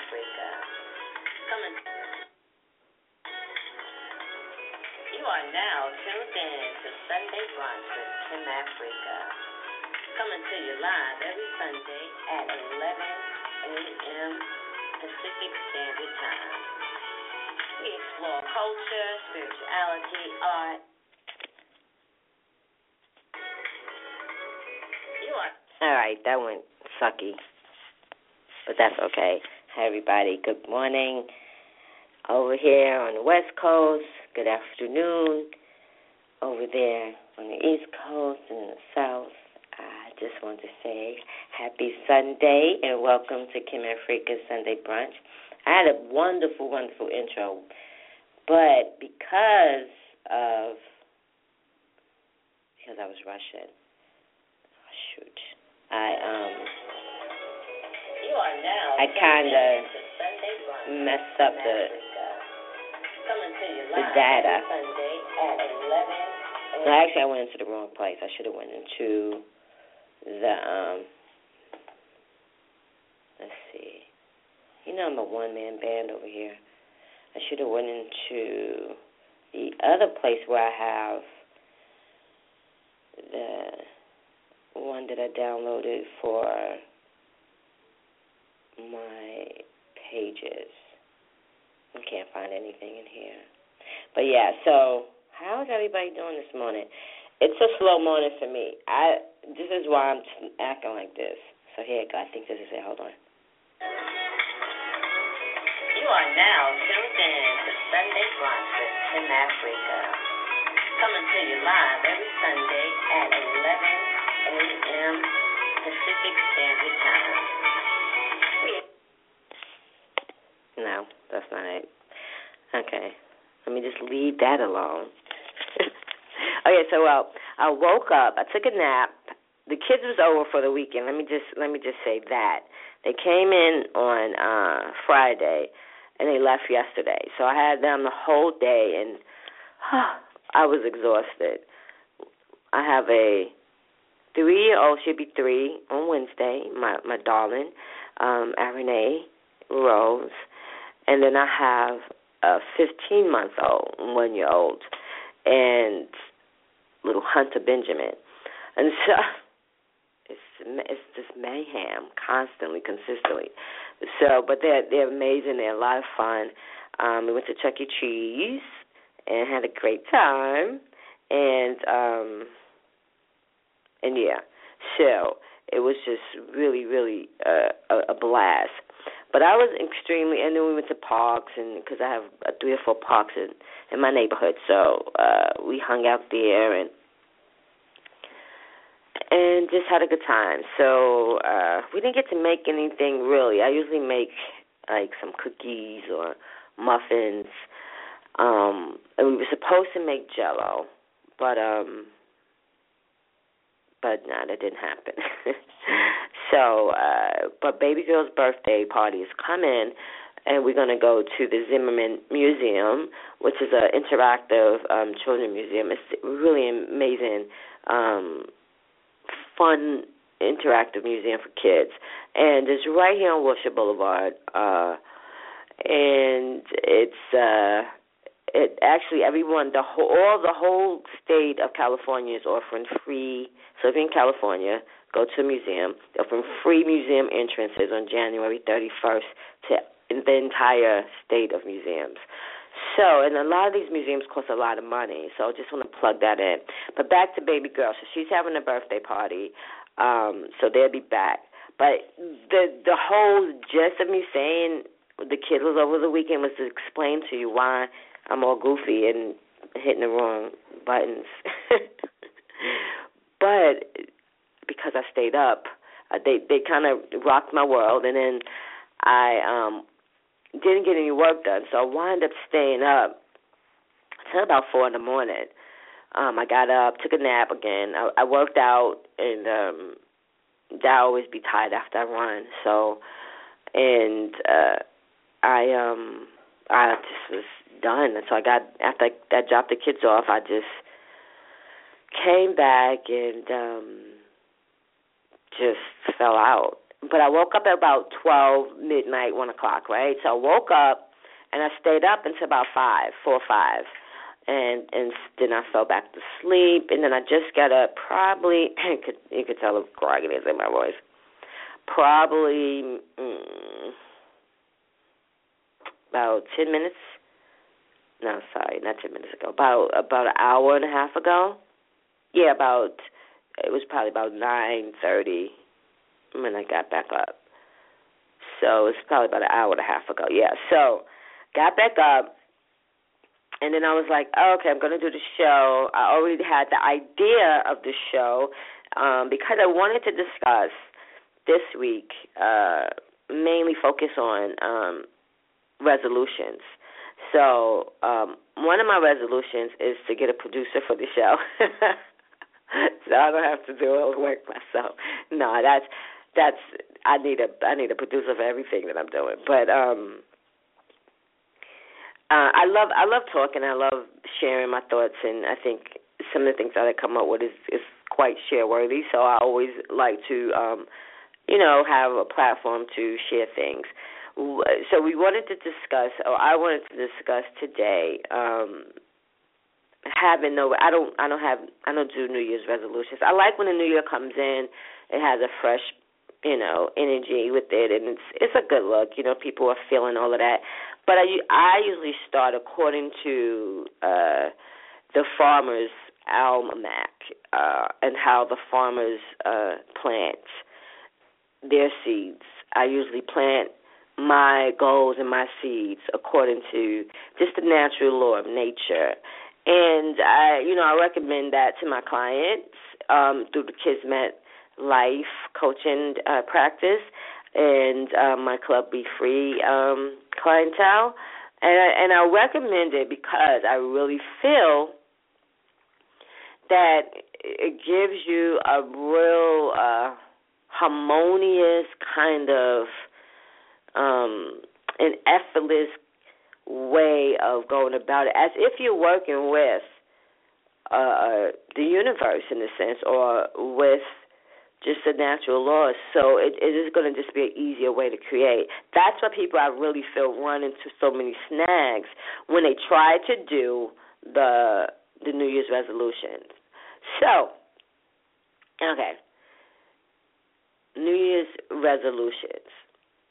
Africa. Coming. You are now tuned in to Sunday Brunch with Kim Africa. Coming to you live every Sunday at 11 a.m. Pacific Standard Time. We explore culture, spirituality, art. You are. All right, that went sucky, but that's okay. Hi, everybody. Good morning. Over here on the West Coast, good afternoon. Over there on the East Coast and the South, I just want to say happy Sunday and welcome to Kim Africa's Sunday Brunch. I had a wonderful, wonderful intro, but because of because I was rushing, oh, shoot, I um I kind of messed up the you the data. Sunday at 11 No, actually, I went into the wrong place. I should have went into the um. Let's see. You know I'm a one man band over here. I should have went into the other place where I have the one that I downloaded for my pages. I can't find anything in here. But yeah, so how's everybody doing this morning? It's a slow morning for me. I this is why I'm acting like this. So here, I think this is it. Hold on. You are now tuned in to Sunday Brunch with Kim Africa. Coming to you live every Sunday at 11 a.m. Pacific Standard Time. No, that's not it. Okay. Let me just leave that alone. okay, so well, I woke up, I took a nap. The kids was over for the weekend. Let me just let me just say that. They came in on uh Friday and they left yesterday. So I had them the whole day and I was exhausted. I have a three year old, she'll be three on Wednesday, my my darling, um, Arene Rose. And then I have a 15 month old, one year old, and little Hunter Benjamin. And so it's it's just mayhem constantly, consistently. So, but they're they're amazing. They're a lot of fun. Um, we went to Chuck E. Cheese and had a great time, and um, and yeah, so it was just really, really uh, a, a blast. But I was extremely, and then we went to parks, and because I have uh, three or four parks in in my neighborhood, so uh, we hung out there and and just had a good time. So uh, we didn't get to make anything really. I usually make like some cookies or muffins. Um, and we were supposed to make Jello, but um, but no, that didn't happen. so, uh, but baby girl's birthday party is coming, and we're gonna go to the Zimmerman Museum, which is an interactive um, children museum. It's really amazing, um, fun interactive museum for kids, and it's right here on Wilshire Boulevard, uh, and it's. Uh, it actually everyone the whole all the whole state of California is offering free so if you're in California, go to a museum. They're offering free museum entrances on January 31st to the entire state of museums. So, and a lot of these museums cost a lot of money, so I just want to plug that in. But back to baby girl. So she's having a birthday party, um, so they'll be back. But the the whole gist of me saying the kid was over the weekend was to explain to you why I'm all goofy and hitting the wrong buttons. but because I stayed up, uh, they they kind of rocked my world, and then I um didn't get any work done, so I wound up staying up until about four in the morning. Um, I got up, took a nap again. I, I worked out, and um, I always be tired after I run. So, and uh, I um, I just was done. And so I got after I, I dropped the kids off, I just came back and um, just fell out but I woke up at about twelve midnight, one o'clock, right? So I woke up and I stayed up until about five, four or five, and and then I fell back to sleep, and then I just got up. Probably you could tell the grogginess in my voice. Probably mm, about ten minutes. No, sorry, not ten minutes ago. About about an hour and a half ago. Yeah, about it was probably about nine thirty when I got back up. So it's probably about an hour and a half ago. Yeah. So got back up and then I was like, oh, okay, I'm to do the show. I already had the idea of the show um, because I wanted to discuss this week, uh, mainly focus on um, resolutions. So um, one of my resolutions is to get a producer for the show. so I don't have to do all the work myself. No, that's that's I need a I need a producer for everything that I'm doing. But um uh I love I love talking, I love sharing my thoughts and I think some of the things that I come up with is is quite share worthy. So I always like to um you know, have a platform to share things. So we wanted to discuss or I wanted to discuss today um having no I don't I don't have I don't do New Year's resolutions. I like when the New Year comes in, it has a fresh you know energy with it and it's it's a good look you know people are feeling all of that but i i usually start according to uh the farmers almanac uh and how the farmers uh plant their seeds i usually plant my goals and my seeds according to just the natural law of nature and i you know i recommend that to my clients um through the kismet life coaching uh, practice and uh, my Club Be Free um, clientele. And I, and I recommend it because I really feel that it gives you a real uh, harmonious kind of um, an effortless way of going about it, as if you're working with uh, the universe in a sense, or with just the natural laws. So it, it is going to just be an easier way to create. That's why people I really feel run into so many snags when they try to do the the New Year's resolutions. So, okay, New Year's resolutions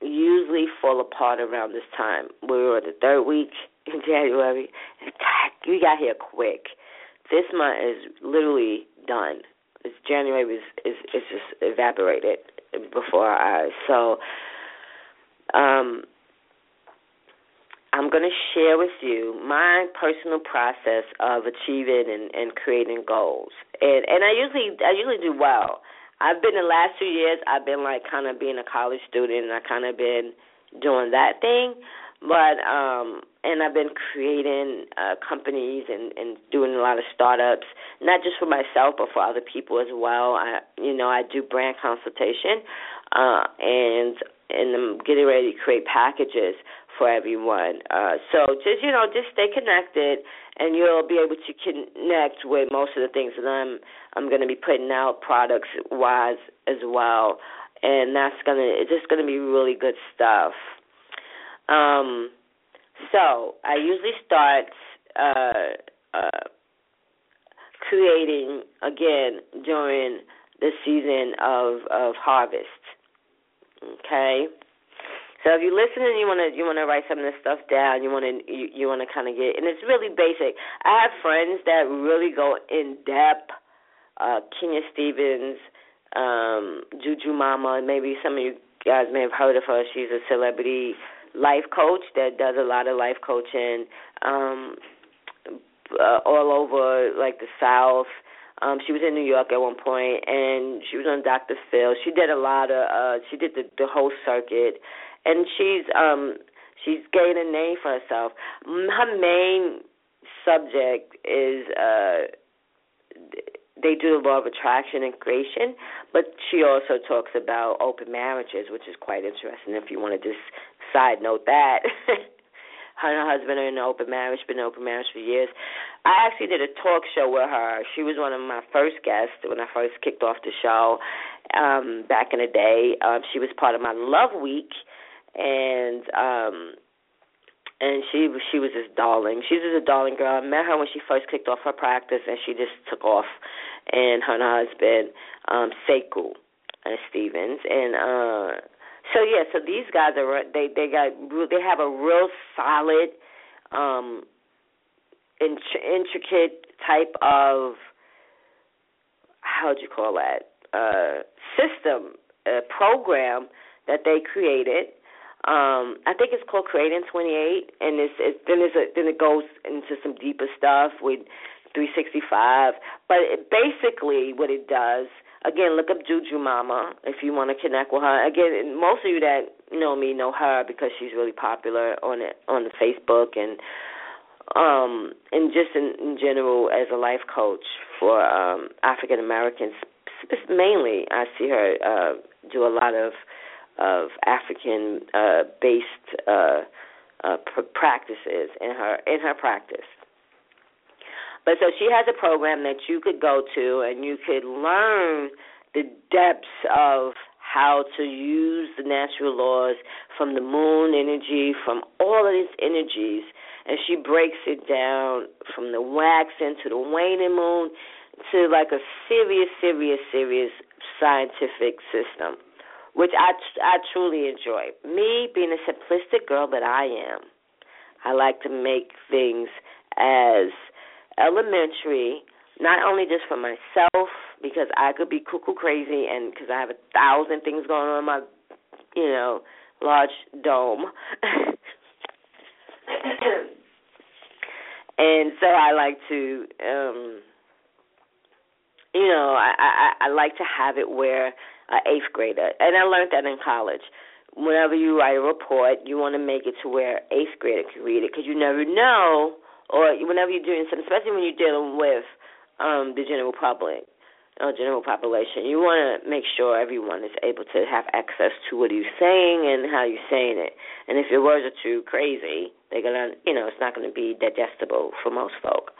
usually fall apart around this time. We were in the third week in January, and we got here quick. This month is literally done it's January was is is just evaporated before our eyes. So um I'm going to share with you my personal process of achieving and, and creating goals. And and I usually I usually do well. I've been the last two years I've been like kind of being a college student and I kind of been doing that thing. But um and I've been creating uh, companies and, and doing a lot of startups, not just for myself but for other people as well. I, you know, I do brand consultation, uh, and and I'm getting ready to create packages for everyone. Uh, so just you know, just stay connected, and you'll be able to connect with most of the things that I'm I'm going to be putting out products wise as well, and that's gonna it's just going to be really good stuff. Um, so I usually start uh, uh, creating again during the season of of harvest. Okay. So if you listen and you want to you want to write some of this stuff down, you want to you, you want to kind of get, and it's really basic. I have friends that really go in depth. Uh, Kenya Stevens, um, Juju Mama. Maybe some of you guys may have heard of her. She's a celebrity life coach that does a lot of life coaching um, uh, all over like the South. Um, she was in New York at one point, and she was on Dr. Phil. She did a lot of. Uh, she did the, the whole circuit, and she's um, she's gained a name for herself. Her main subject is uh, they do the law of attraction and creation, but she also talks about open marriages, which is quite interesting. If you want to just side note that. her and her husband are in an open marriage, been in open marriage for years. I actually did a talk show with her. She was one of my first guests when I first kicked off the show um, back in the day. Um, she was part of my Love Week, and um, and she she was this darling. She's just a darling girl. I met her when she first kicked off her practice, and she just took off. And her and her husband, um, Sekou uh, Stevens, and uh, so yeah, so these guys are they they got they have a real solid, um, int- intricate type of how would you call that uh, system, a program that they created um, I think it's called Creating 28, and it's, then a, then it goes into some deeper stuff with 365. But it, basically, what it does, again, look up Juju Mama if you want to connect with her. Again, most of you that know me know her because she's really popular on it on the Facebook and um and just in, in general as a life coach for um African Americans. Mainly, I see her uh, do a lot of of African uh, based uh, uh, pr- practices in her in her practice. But so she has a program that you could go to and you could learn the depths of how to use the natural laws from the moon energy, from all of these energies, and she breaks it down from the waxing to the waning moon to like a serious, serious, serious scientific system which I I truly enjoy. Me being a simplistic girl that I am, I like to make things as elementary, not only just for myself because I could be cuckoo crazy and because I have a thousand things going on in my, you know, large dome. and so I like to um you know, I, I I like to have it where an eighth grader, and I learned that in college. Whenever you write a report, you want to make it to where eighth grader can read it because you never know, or whenever you're doing something, especially when you're dealing with um, the general public or general population, you want to make sure everyone is able to have access to what you're saying and how you're saying it. And if your words are too crazy, they're gonna, you know, it's not to be digestible for most folk.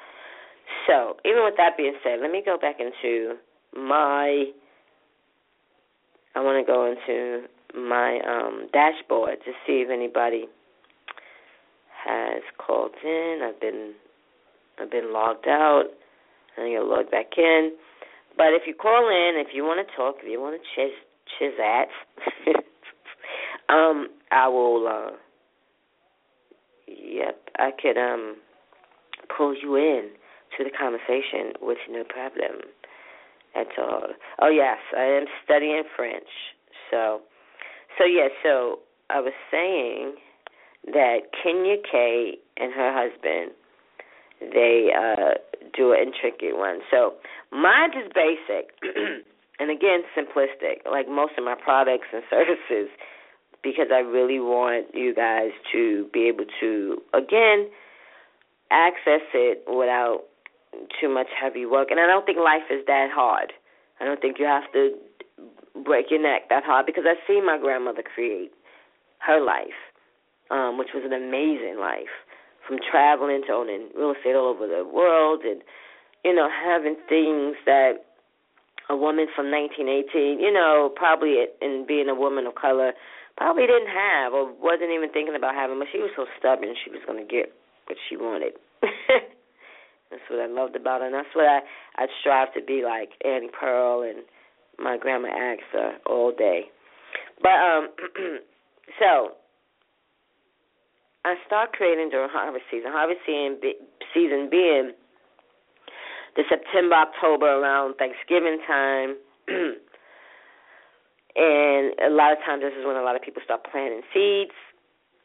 So, even with that being said, let me go back into my I want to go into my um, dashboard to see if anybody has called in. I've been I've been logged out. I'm gonna log back in. But if you call in, if you want to talk, if you want to chiz chizat, um, I will. uh Yep, I could um pull you in to the conversation with no problem. That's all. Oh yes, I am studying French. So, so yeah. So I was saying that Kenya K and her husband they uh do an intricate one. So mine is basic, and again simplistic, like most of my products and services, because I really want you guys to be able to again access it without too much heavy work. And I don't think life is that hard. I don't think you have to break your neck that hard because I see my grandmother create her life, um, which was an amazing life, from traveling to owning real estate all over the world and, you know, having things that a woman from 1918, you know, probably in being a woman of color, probably didn't have or wasn't even thinking about having, but she was so stubborn she was going to get what she wanted. That's what I loved about her, and that's what I I strive to be like Annie Pearl and my grandma Agsa all day. But um, so I start creating during harvest season. Harvest season, season being the September October around Thanksgiving time. and a lot of times this is when a lot of people start planting seeds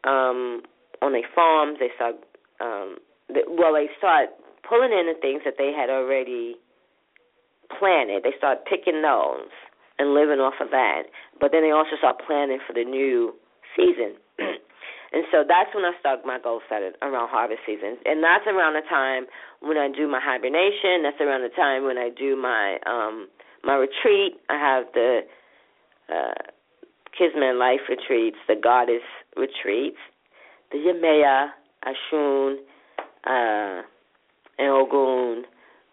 um, on their farms. They start, um, they, well, they start pulling in the things that they had already planted. They start picking those and living off of that. But then they also start planning for the new season. and so that's when I start my goal setting around harvest season. And that's around the time when I do my hibernation. That's around the time when I do my um my retreat. I have the uh Kismet Life retreats, the Goddess retreats, the Yemaya, Oshun, uh, and Ogun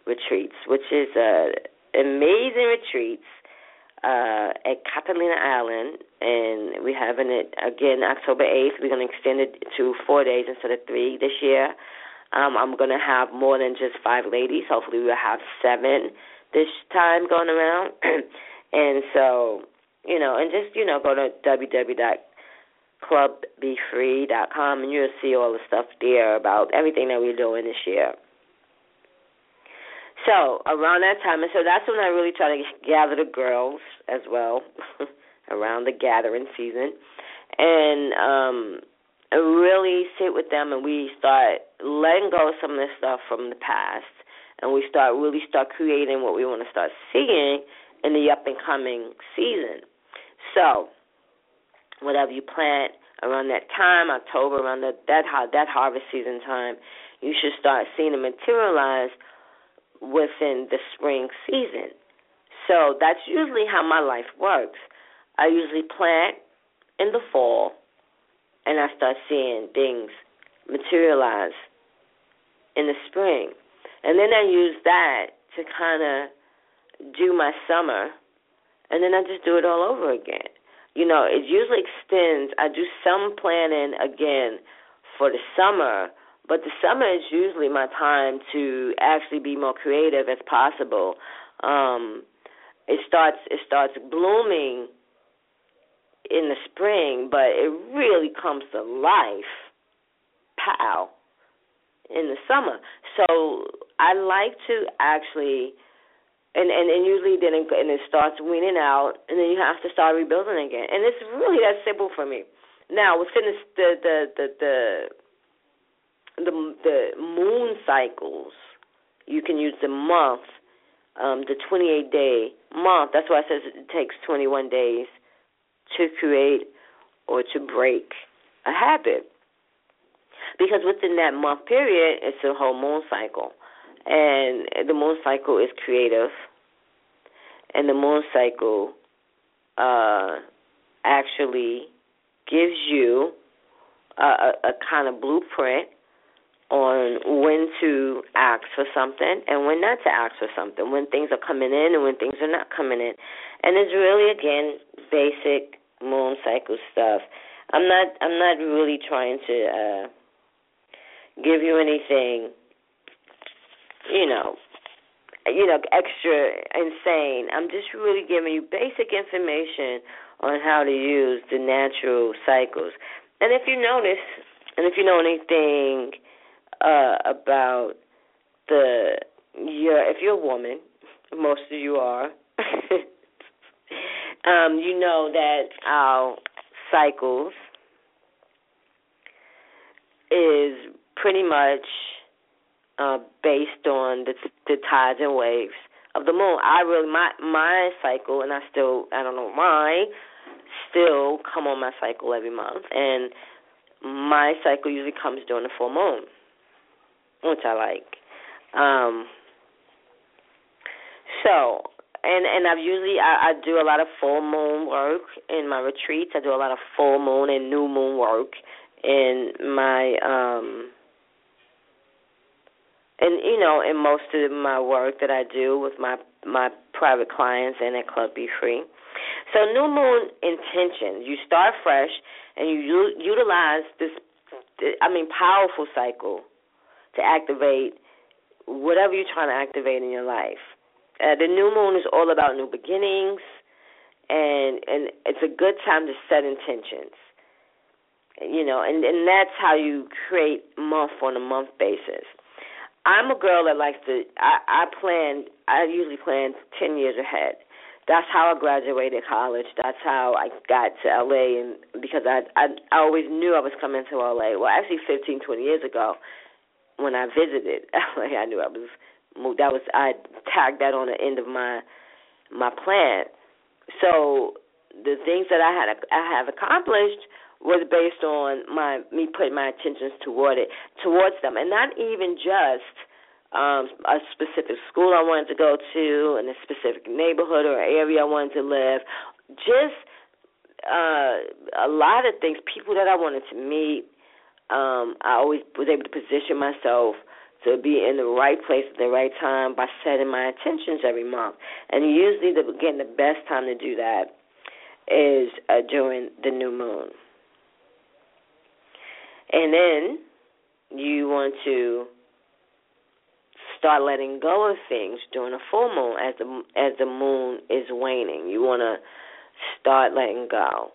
retreats, which is uh, amazing retreats uh, at Catalina Island, and we're having it again October 8th. We're going to extend it to four days instead of three this year. Um, I'm going to have more than just five ladies. Hopefully, we'll have seven this time going around. and so, you know, and just, you know, go to www.clubbefree.com and you'll see all the stuff there about everything that we're doing this year. So around that time, and so that's when I really try to gather the girls as well around the gathering season, and um, really sit with them, and we start letting go of some of the stuff from the past, and we start really start creating what we want to start seeing in the up and coming season. So whatever you plant around that time, October, around that that that harvest season time, you should start seeing it materialize within the spring season. So that's usually how my life works. I usually plant in the fall and I start seeing things materialize in the spring. And then I use that to kind of do my summer and then I just do it all over again. You know, it usually extends. I do some planning again for the summer but the summer is usually my time to actually be more creative as possible. Um, it starts it starts blooming in the spring, but it really comes to life, pow, in the summer. So I like to actually, and and, and usually then it, and it starts weaning out, and then you have to start rebuilding again. And it's really that simple for me. Now within the the the the, the the the moon cycles. You can use the month, um, the 28 day month. That's why it says it takes 21 days to create or to break a habit. Because within that month period, it's a whole moon cycle. And the moon cycle is creative. And the moon cycle uh, actually gives you a, a, a kind of blueprint on when to ask for something and when not to ask for something, when things are coming in and when things are not coming in. And it's really again basic moon cycle stuff. I'm not I'm not really trying to uh give you anything you know you know extra insane. I'm just really giving you basic information on how to use the natural cycles. And if you notice and if you know anything uh, about the your if you're a woman, most of you are. um, you know that our cycles is pretty much uh, based on the the tides and waves of the moon. I really my my cycle, and I still I don't know why, still come on my cycle every month, and my cycle usually comes during the full moon which I like. Um, so, and and I've usually I, I do a lot of full moon work in my retreats. I do a lot of full moon and new moon work in my um and you know in most of my work that I do with my my private clients and at Club Be Free. So new moon intentions. You start fresh and you utilize this I mean powerful cycle to activate whatever you're trying to activate in your life. Uh, the new moon is all about new beginnings, and and it's a good time to set intentions. You know, and and that's how you create month on a month basis. I'm a girl that likes to. I, I plan. I usually plan ten years ahead. that's how I graduated college. That's how I got to LA, and because I I, I always knew I was coming to LA. Well, actually, 15, 20 years ago, when I visited LA, I knew I was. That was I tagged that on the end of my my plan. So the things that I had I have accomplished was based on my me putting my attentions toward it towards them, and not even just um, a specific school I wanted to go to, in a specific neighborhood or area I wanted to live. Just uh, a lot of things, people that I wanted to meet. Um, I always was able to position myself to be in the right place at the right time by setting my intentions every month. And usually, the, again, the best time to do that is uh, during the new moon. And then you want to start letting go of things during a full moon as the as the moon is waning. You want to start letting go.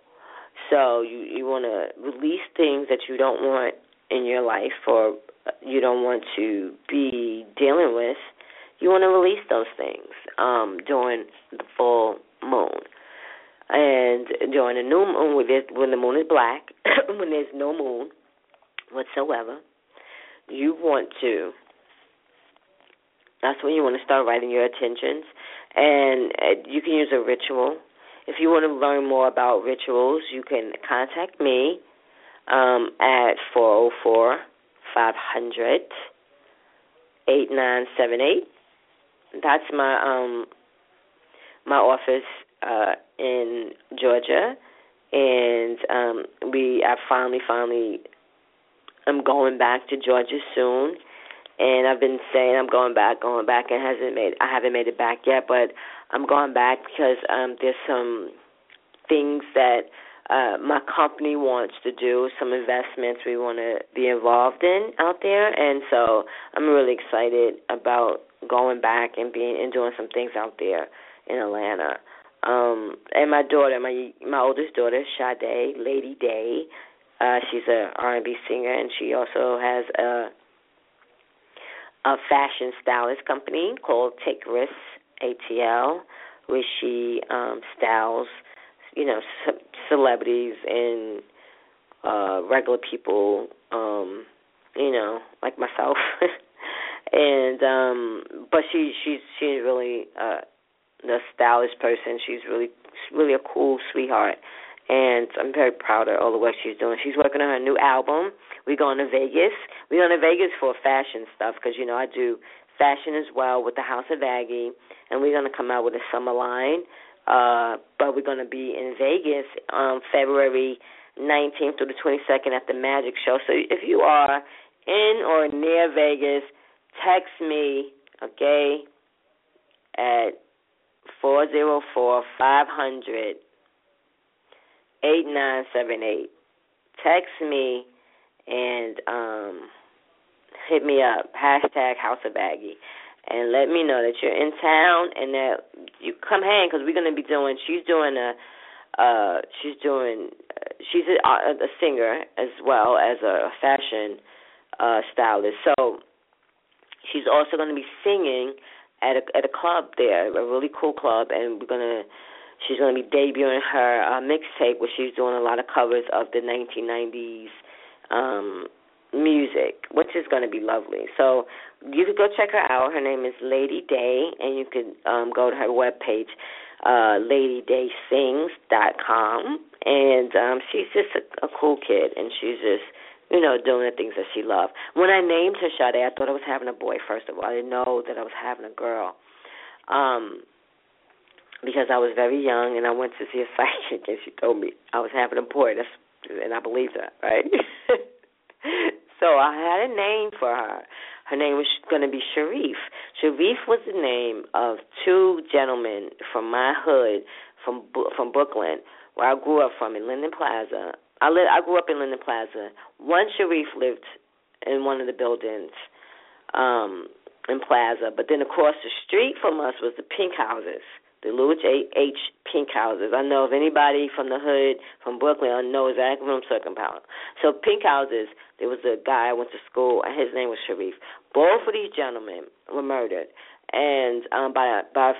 So you you want to release things that you don't want in your life or you don't want to be dealing with. You want to release those things um, during the full moon. And during the new moon, when the moon is black, when there's no moon whatsoever, you want to that's when you want to start writing your intentions. And uh, you can use a ritual. If you want to learn more about rituals, you can contact me um, at 404 500 8978. That's my um my office uh in Georgia and um we I finally finally I'm going back to Georgia soon and I've been saying I'm going back, going back, and hasn't made I haven't made it back yet, but I'm going back because um there's some things that uh my company wants to do, some investments we want to be involved in out there, and so I'm really excited about going back and being and doing some things out there in Atlanta. Um and my daughter, my my oldest daughter, Sade, Lady Day, uh she's a R&B singer and she also has a a fashion stylist company called Take Risks ATL, where she um, styles, you know, ce- celebrities and uh, regular people, um, you know, like myself. and um, but she she's she's really uh, the stylish person. She's really really a cool sweetheart and I'm very proud of all the work she's doing. She's working on her new album. We're going to Vegas. We're going to Vegas for fashion stuff because you know I do fashion as well with the House of Aggie, and we're going to come out with a summer line. Uh, but we're going to be in Vegas on February 19th through the 22nd at the Magic Show. So if you are in or near Vegas, text me, okay, at four zero four five hundred eight nine seven eight. Text me and um hit me up hashtag House of Aggie and let me know that you're in town and that you come hang because we're gonna be doing. She's doing a uh she's doing she's a, a singer as well as a fashion uh stylist. So she's also to be singing at a at a club there, a really cool club, and we're gonna She's to be debuting her uh, mixtape where she's doing a lot of covers of the 1990s um, music, which is going to be lovely. So you could go check her out. Her name is Lady Day, and you could um, go to her webpage, uh, ladydaysings.com. And um, she's just a, a cool kid, and she's just you know, doing the things that she loves. When I named her Sade, I thought I was having a boy. First of all, I didn't know that I was having a girl. Um, because I was very young and I went to see a psychic and she told me I was having a boy. That's and I believed her, right? so I had a name for her. Her name was going to be Sharif. Sharif was the name of two gentlemen from my hood, from from Brooklyn, where I grew up from in Linden Plaza. I lived, I grew up in Linden Plaza. One Sharif lived in one of the buildings um in Plaza, but then across the street from us was the Pink Houses the Louis H. Pink houses. I know if anybody from the hood, from Brooklyn, I know exactly what I'm talking about. So Pink houses, there was a guy I went to school, and his name was Sharif. Both of these gentlemen were murdered, and um, by by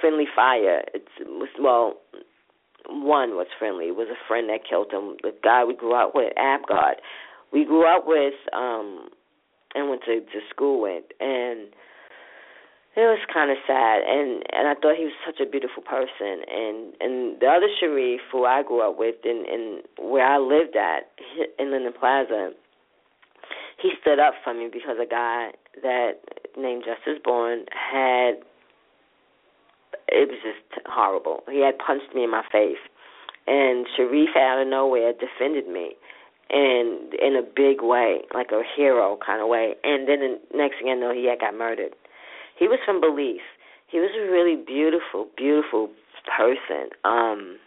friendly fire. It's, it was well, one was friendly. It was a friend that killed him. The guy we grew up with, Abgard, we grew up with, um, and went to to school with, and it was kind of sad. And and I thought he was such a beautiful person. And and the other Sharif, who I grew up with, in in where I lived at in Linden Plaza, he stood up for me because a guy that named Justice Bourne had it was just horrible. He had punched me in my face, and Sharif out of nowhere defended me, and in a big way, like a hero kind of way. And then the next thing I know, he had got murdered. He was from Belize. He was a really beautiful, beautiful person. Um,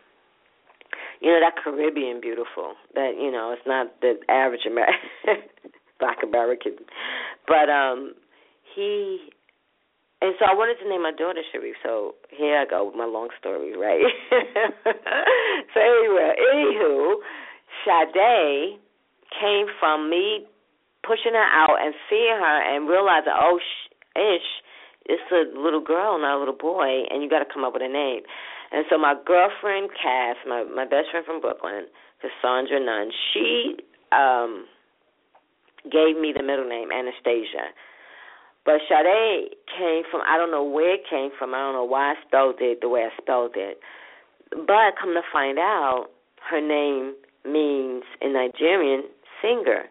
you know that Caribbean beautiful. That you know, it's not the average American, black American, but um, he and so I wanted to name my daughter Sharif. So here I go with my long story, right? so anyway, anywho, Sade came from me pushing her out and seeing her and realizing, oh, sh- ish, it's a little girl, not a little boy, and you got to come up with a name. And so my girlfriend Cass, my my best friend from Brooklyn, Cassandra Nunn, she um gave me the middle name Anastasia. But Sade came from I don't know where it came from. I don't know why I spelled it the way I spelled it. But come to find out, her name means in Nigerian singer.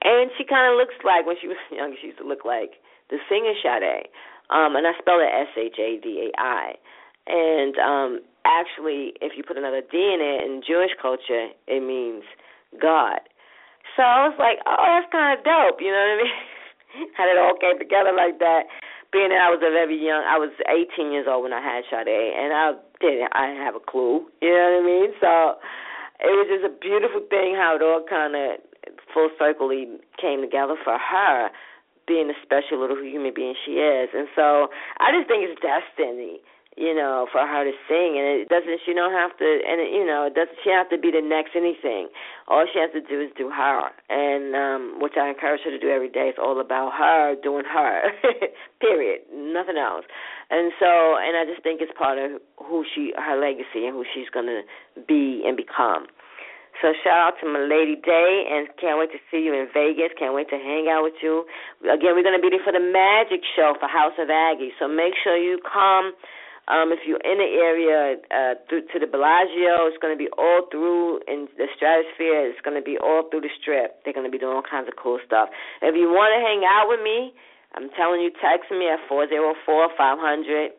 And she kind of looks like when she was young, she used to look like the singer Sade. Um, and I spell it S H A D A I. And um, actually, if you put another D in it in Jewish culture, it means God. So I was like, oh, that's kind of dope. You know what I mean? How it all came together like that. Being that I was a very young, I was 18 years old when I had Sade, and I didn't, I didn't have a clue. You know what I mean? So it was just a beautiful thing how it all kind of full circle came together for her, being the special little human being she is. And so I just think it's destiny you know, for her to sing, and it doesn't. She don't have to, and it, you know, it doesn't. She have to be the next anything. All she has to do is do her, and um, which I encourage her to do every day. It's all about her doing her. Period. Nothing else. And so, and I just think it's part of who she, her legacy, and who she's gonna be and become. So shout out to my lady Day, and can't wait to see you in Vegas. Can't wait to hang out with you. Again, we're gonna be there for the magic show for House of Aggie. So make sure you come um, if you're in the area uh, to the Bellagio, it's going to be all through in the Stratosphere. It's going to be all through the Strip. They're going to be doing all kinds of cool stuff. If you want to hang out with me, I'm telling you, text me at four zero four five hundred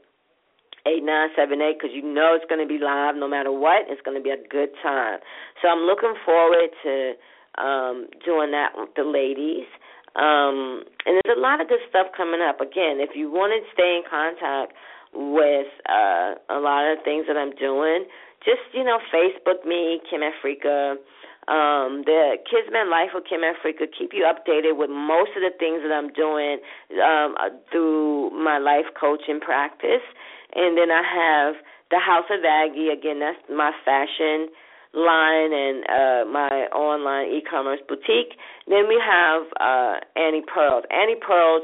eight nine seven eight because you know it's going to be live no matter what. It's going to be a good time. So I'm looking forward to um, doing that with the ladies. Um, and there's a lot of good stuff coming up. Again, if you want to stay in contact with uh, a lot of things that I'm doing. Just you know, Facebook me, Kim Africa. Um, the Kismet Life of Kim Africa keep you updated with most of the things that I'm doing um, uh, through my life coaching practice. And then I have the House of Aggie. Again, that's my fashion line and uh, my online e-commerce boutique. Then we have uh, Annie Pearls. Annie Pearls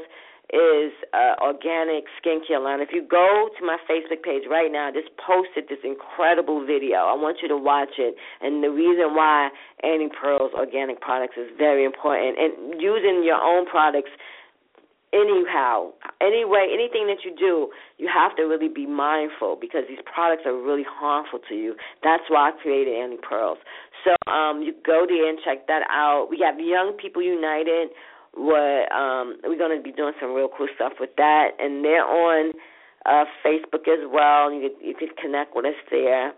is uh, organic skincare line. If you go to my Facebook page right now, I just posted this incredible video. I want you to watch it. And the reason why Annie Pearl's organic products is very important, and using your own products anyhow, anyway, anything that you do, you have to really be mindful because these products are really harmful to you. That's why I created Annie Pearls. So um, you go there and check that out. We have Young People United. What um we're going to be doing some real cool stuff with that. And they're on uh Facebook as well. You could you could connect with us there.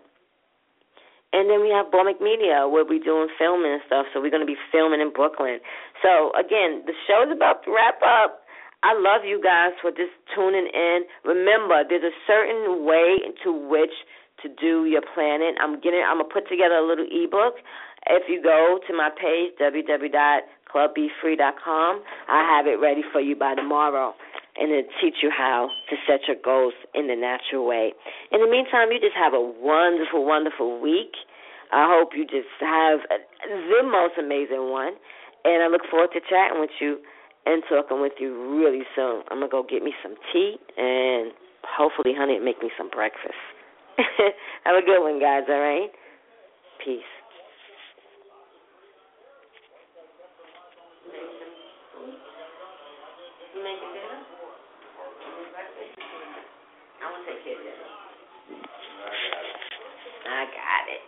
And then we have Bormick Media where we're doing filming and stuff. So we're going to be filming in Brooklyn. So again the show is about to wrap up I love you guys for just tuning in remember there's a certain way to which to do your planning I'm getting I'm to put together a little ebook if you go to my page www clubbefree.com. I have it ready for you by tomorrow and to teach you how to set your goals in the natural way. In the meantime, you just have a wonderful, wonderful week. I hope you just have the most amazing one. And I look forward to chatting with you and talking with you really soon. I'm to go get me some tea and hopefully, honey, make me some breakfast. Have a good one, guys. All right. Peace. I got it.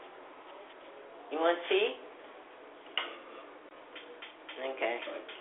You want tea? Okay.